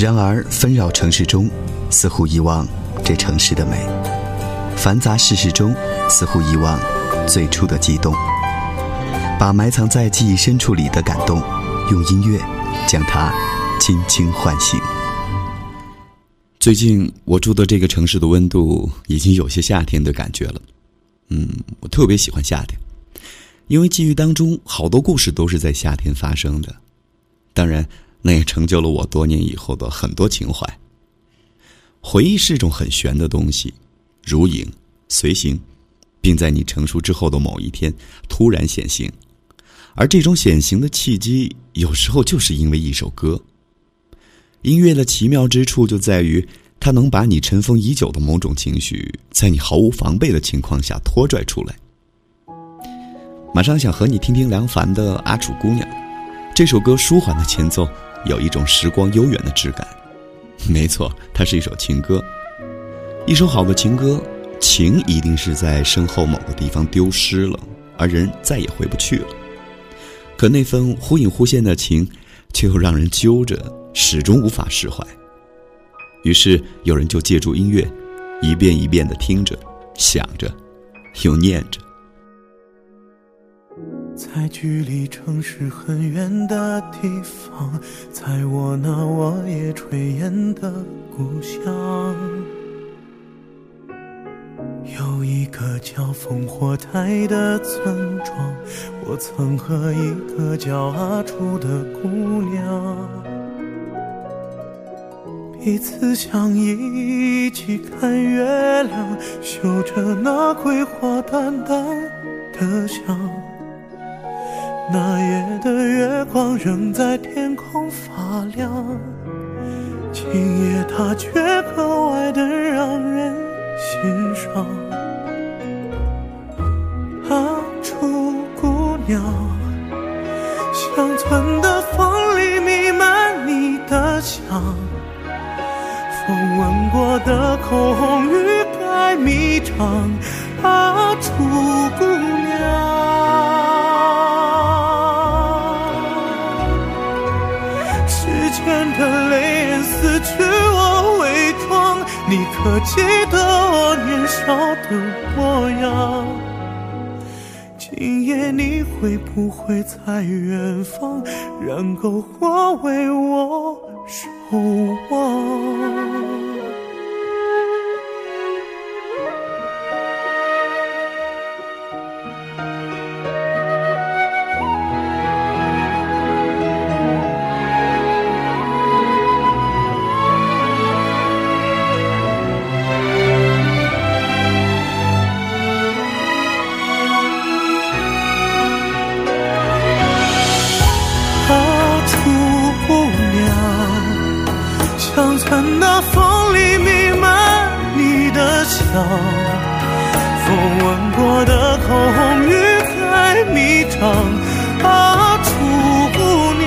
然而纷扰城市中，似乎遗忘这城市的美；繁杂世事中，似乎遗忘最初的悸动。把埋藏在记忆深处里的感动，用音乐将它轻轻唤醒。最近我住的这个城市的温度已经有些夏天的感觉了。嗯，我特别喜欢夏天，因为记忆当中好多故事都是在夏天发生的。当然。那也成就了我多年以后的很多情怀。回忆是种很玄的东西，如影随形，并在你成熟之后的某一天突然显形。而这种显形的契机，有时候就是因为一首歌。音乐的奇妙之处就在于，它能把你尘封已久的某种情绪，在你毫无防备的情况下拖拽出来。马上想和你听听梁凡的《阿楚姑娘》，这首歌舒缓的前奏。有一种时光悠远的质感，没错，它是一首情歌。一首好的情歌，情一定是在身后某个地方丢失了，而人再也回不去了。可那份忽隐忽现的情，却又让人揪着，始终无法释怀。于是有人就借助音乐，一遍一遍的听着，想着，又念着。在距离城市很远的地方，在我那我也炊烟的故乡，有一个叫烽火台的村庄，我曾和一个叫阿楚的姑娘，彼此相依，一起看月亮，嗅着那桂花淡淡的香。那夜的月光仍在天空发亮，今夜它却格外的让人心伤。阿楚姑娘，乡村的风里弥漫你的香，风吻过的口红欲盖弥彰。阿楚姑可记得我年少的模样？今夜你会不会在远方，燃篝火为我守望？那风里弥漫你的香，风吻过的口红欲盖弥彰，阿楚姑娘。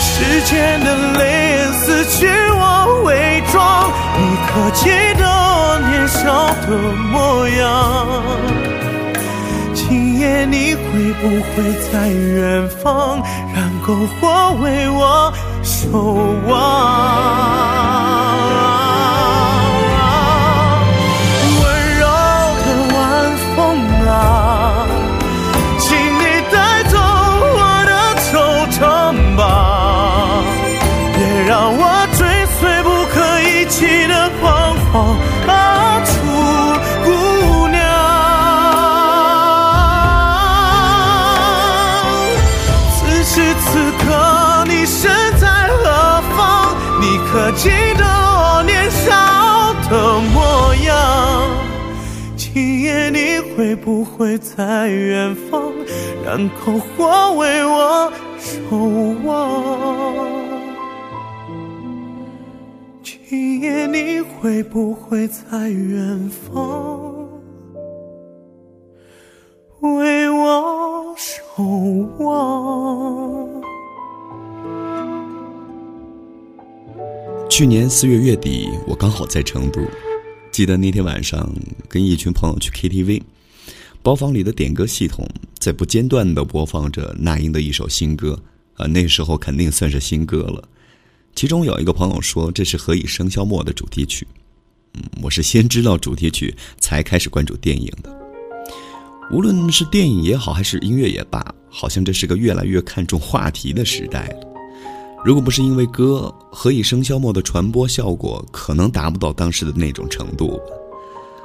时间的泪眼撕去我伪装，你可记得我年少的模样？你会不会在远方，燃篝火为我？守望。会不会在远方，燃篝火为我守望？今夜你会不会在远方，为我守望？去年四月月底，我刚好在成都。记得那天晚上跟一群朋友去 KTV，包房里的点歌系统在不间断的播放着那英的一首新歌，啊，那时候肯定算是新歌了。其中有一个朋友说这是《何以笙箫默》的主题曲，嗯，我是先知道主题曲才开始关注电影的。无论是电影也好，还是音乐也罢，好像这是个越来越看重话题的时代了。如果不是因为歌《何以笙箫默》的传播效果，可能达不到当时的那种程度。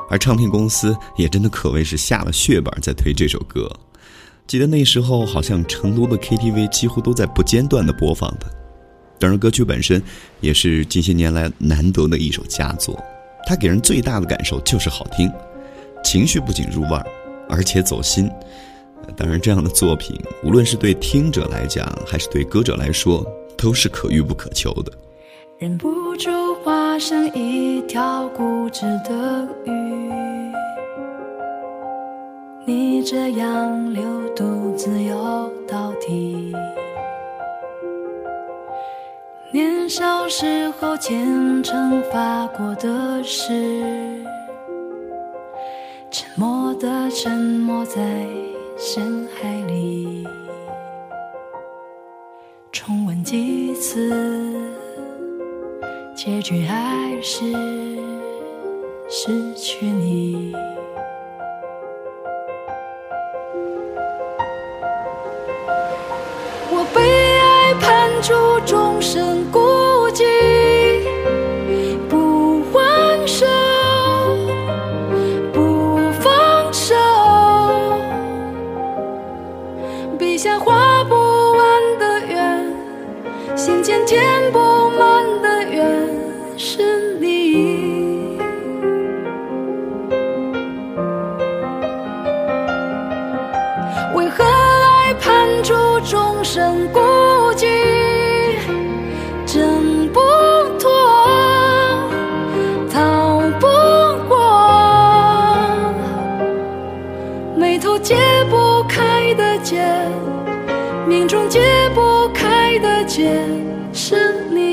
而唱片公司也真的可谓是下了血本在推这首歌。记得那时候，好像成都的 KTV 几乎都在不间断的播放它。当然，歌曲本身也是近些年来难得的一首佳作。它给人最大的感受就是好听，情绪不仅入味儿，而且走心。当然，这样的作品，无论是对听者来讲，还是对歌者来说，都是可遇不可求的。忍不住化身一条固执的鱼，你这样流独自游到底。年少时候虔诚发过的誓，沉默的沉没在深海里，重温几次。结局还是失去你。我被爱判处终身孤寂，不还手，不放手，笔下画不完的圆，心间填命中解不开的结，是你。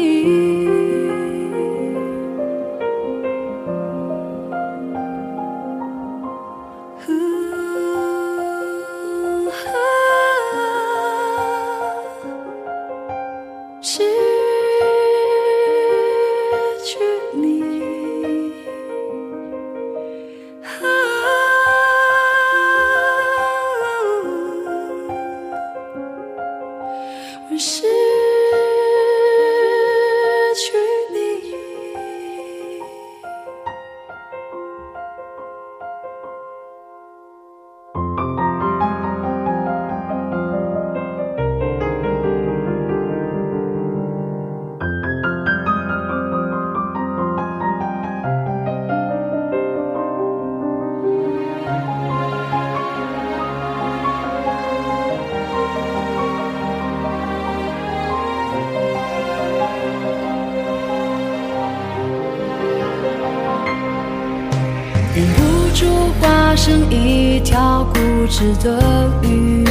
条固执的鱼，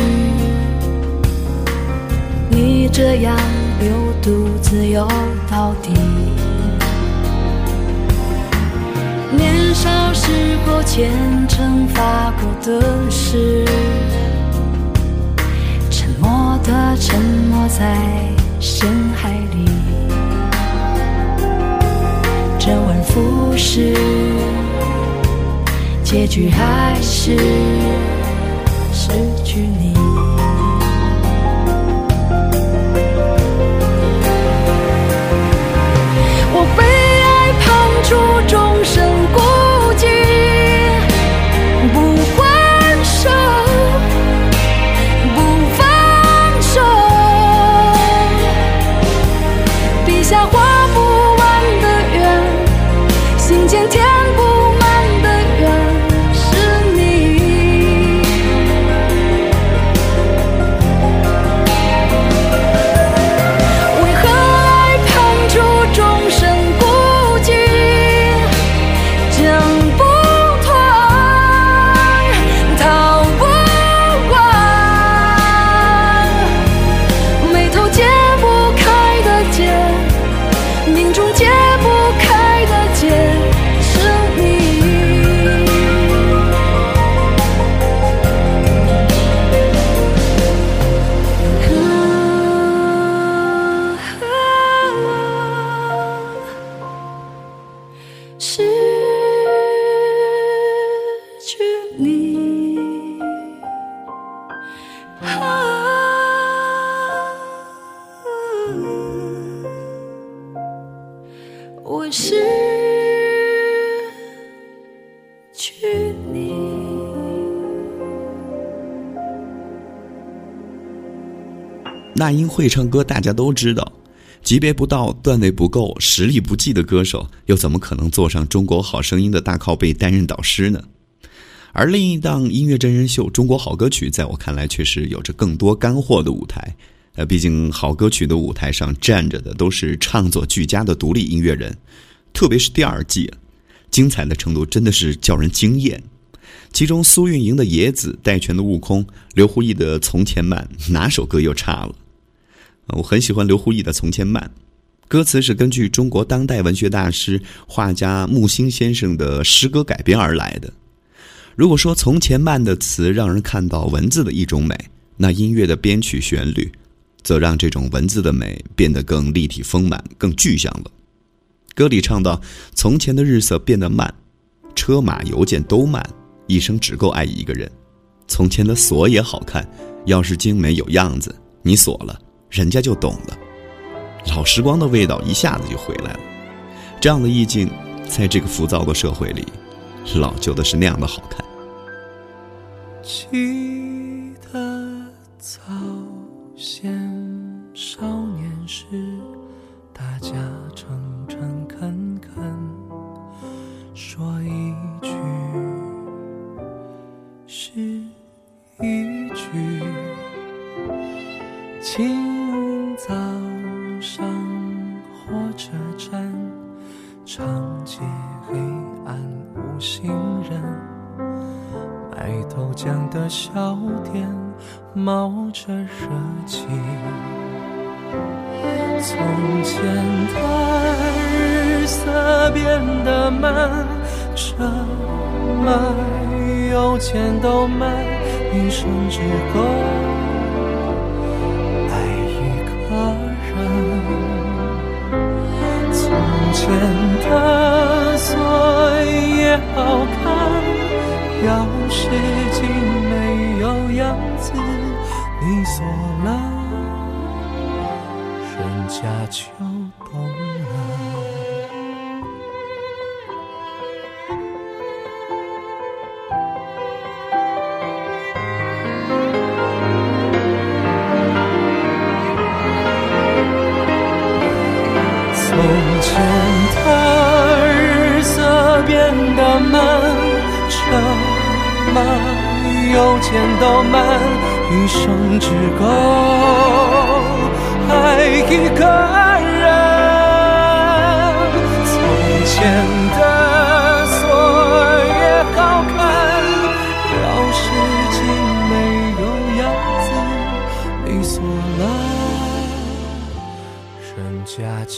你这样流独自游到底。年少时候虔诚发过的誓，沉默的沉没在深海里，周而复始。结局还是失去你。那英会唱歌，大家都知道。级别不到、段位不够、实力不济的歌手，又怎么可能坐上《中国好声音》的大靠背担任导师呢？而另一档音乐真人秀《中国好歌曲》，在我看来却是有着更多干货的舞台。呃，毕竟好歌曲的舞台上站着的都是唱作俱佳的独立音乐人，特别是第二季，精彩的程度真的是叫人惊艳。其中苏运莹的《野子》、戴荃的《悟空》、刘胡毅的《从前慢》，哪首歌又差了？我很喜欢刘胡毅的《从前慢》，歌词是根据中国当代文学大师画家木心先生的诗歌改编而来的。如果说《从前慢》的词让人看到文字的一种美，那音乐的编曲旋律，则让这种文字的美变得更立体丰满、更具象了。歌里唱到：“从前的日色变得慢，车马邮件都慢，一生只够爱一个人。从前的锁也好看，钥匙精美有样子，你锁了。”人家就懂了，老时光的味道一下子就回来了。这样的意境，在这个浮躁的社会里，老旧的是那样的好看。记得早先少年时，大家诚诚恳恳，说一句是一句，情。的热情。从前的日色变得慢，车马邮件都慢，一生只够爱一个人。从。前的锁也好看，钥匙精没有样家秋冬了从前的日色变得慢车马邮件都慢一生只够爱一个人。从前的锁也好看，钥匙精没有样子，你锁了，人家就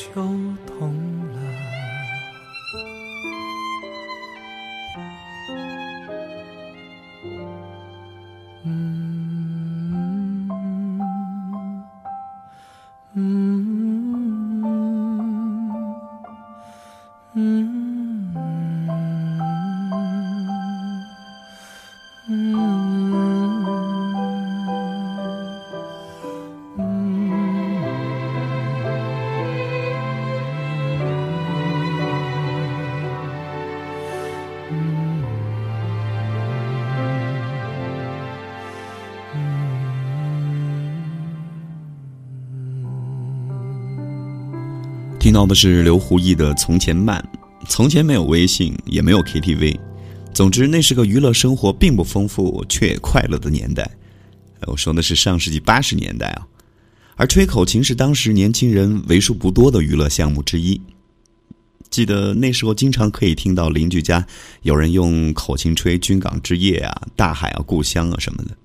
听到的是刘胡毅的《从前慢》，从前没有微信，也没有 KTV，总之那是个娱乐生活并不丰富却也快乐的年代。我说的是上世纪八十年代啊，而吹口琴是当时年轻人为数不多的娱乐项目之一。记得那时候经常可以听到邻居家有人用口琴吹《军港之夜》啊、《大海啊、故乡啊》什么的。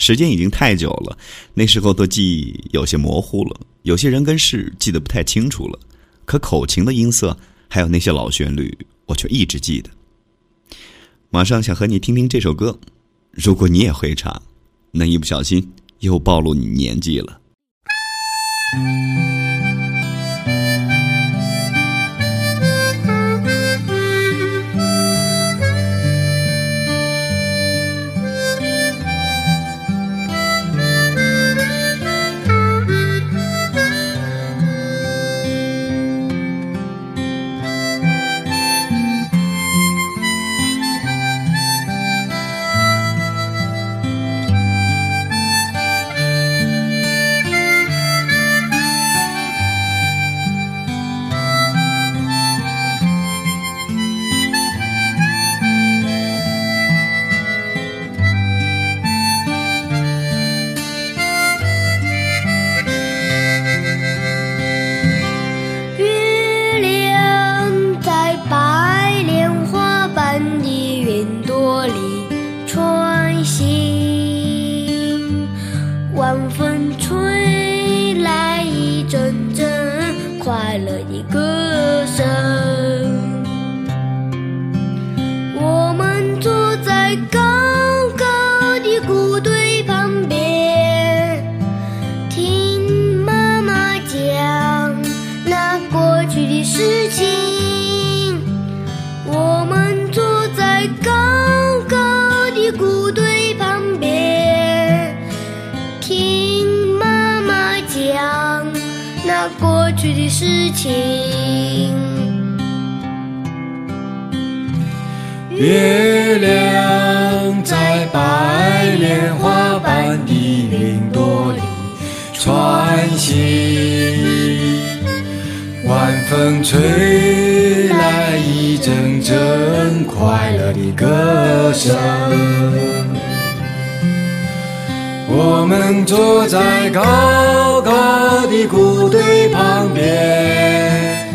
时间已经太久了，那时候的记忆有些模糊了，有些人跟事记得不太清楚了。可口琴的音色，还有那些老旋律，我却一直记得。马上想和你听听这首歌，如果你也会唱，那一不小心又暴露你年纪了。过去的事情。月亮在白莲花般的云朵里穿行，晚风吹来一阵阵快乐的歌声。我们坐在高高高的谷堆旁边，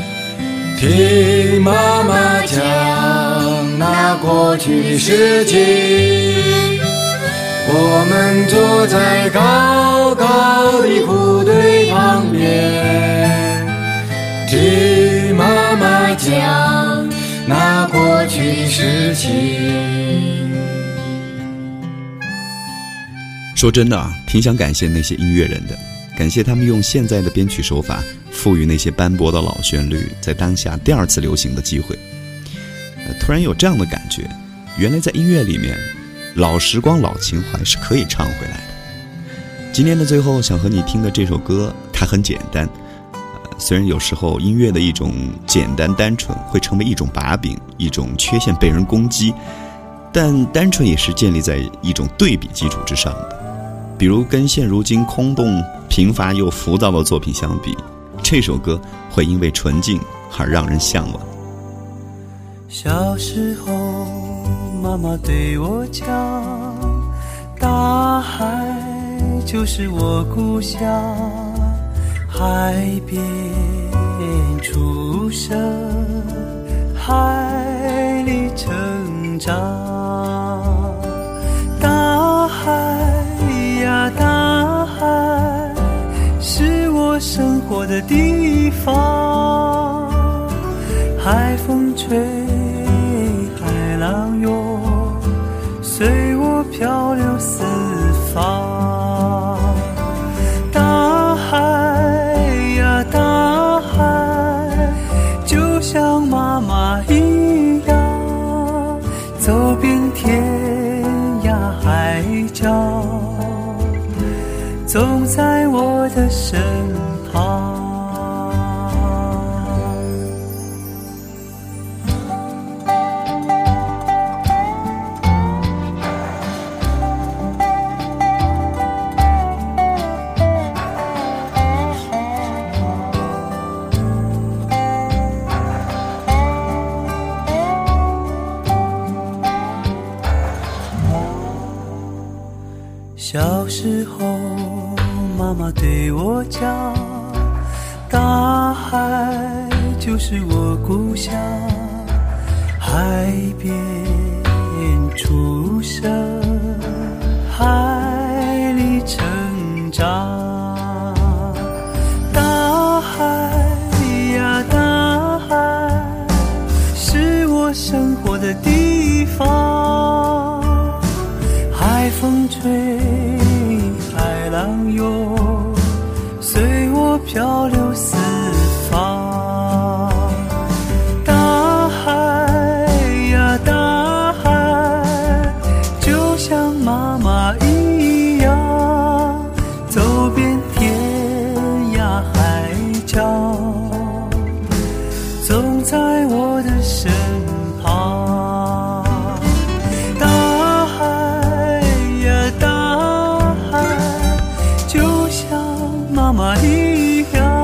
听妈妈讲那过去的事情。我们坐在高高的谷堆旁边，听妈妈讲那过去的事情。说真的啊，挺想感谢那些音乐人的，感谢他们用现在的编曲手法，赋予那些斑驳的老旋律在当下第二次流行的机会。呃，突然有这样的感觉，原来在音乐里面，老时光、老情怀是可以唱回来的。今天的最后，想和你听的这首歌，它很简单。呃，虽然有时候音乐的一种简单单纯会成为一种把柄，一种缺陷被人攻击，但单纯也是建立在一种对比基础之上的。比如跟现如今空洞、贫乏又浮躁的作品相比，这首歌会因为纯净而让人向往。小时候，妈妈对我讲，大海就是我故乡，海边出生，海里成长，大海。呀，大海我生活的地方。海风吹，海浪涌，随我漂流四方。是我故乡，海边出生，海里成长。大海呀，大海是我生活的地方，海风吹。海浪涌，随我漂流四一样。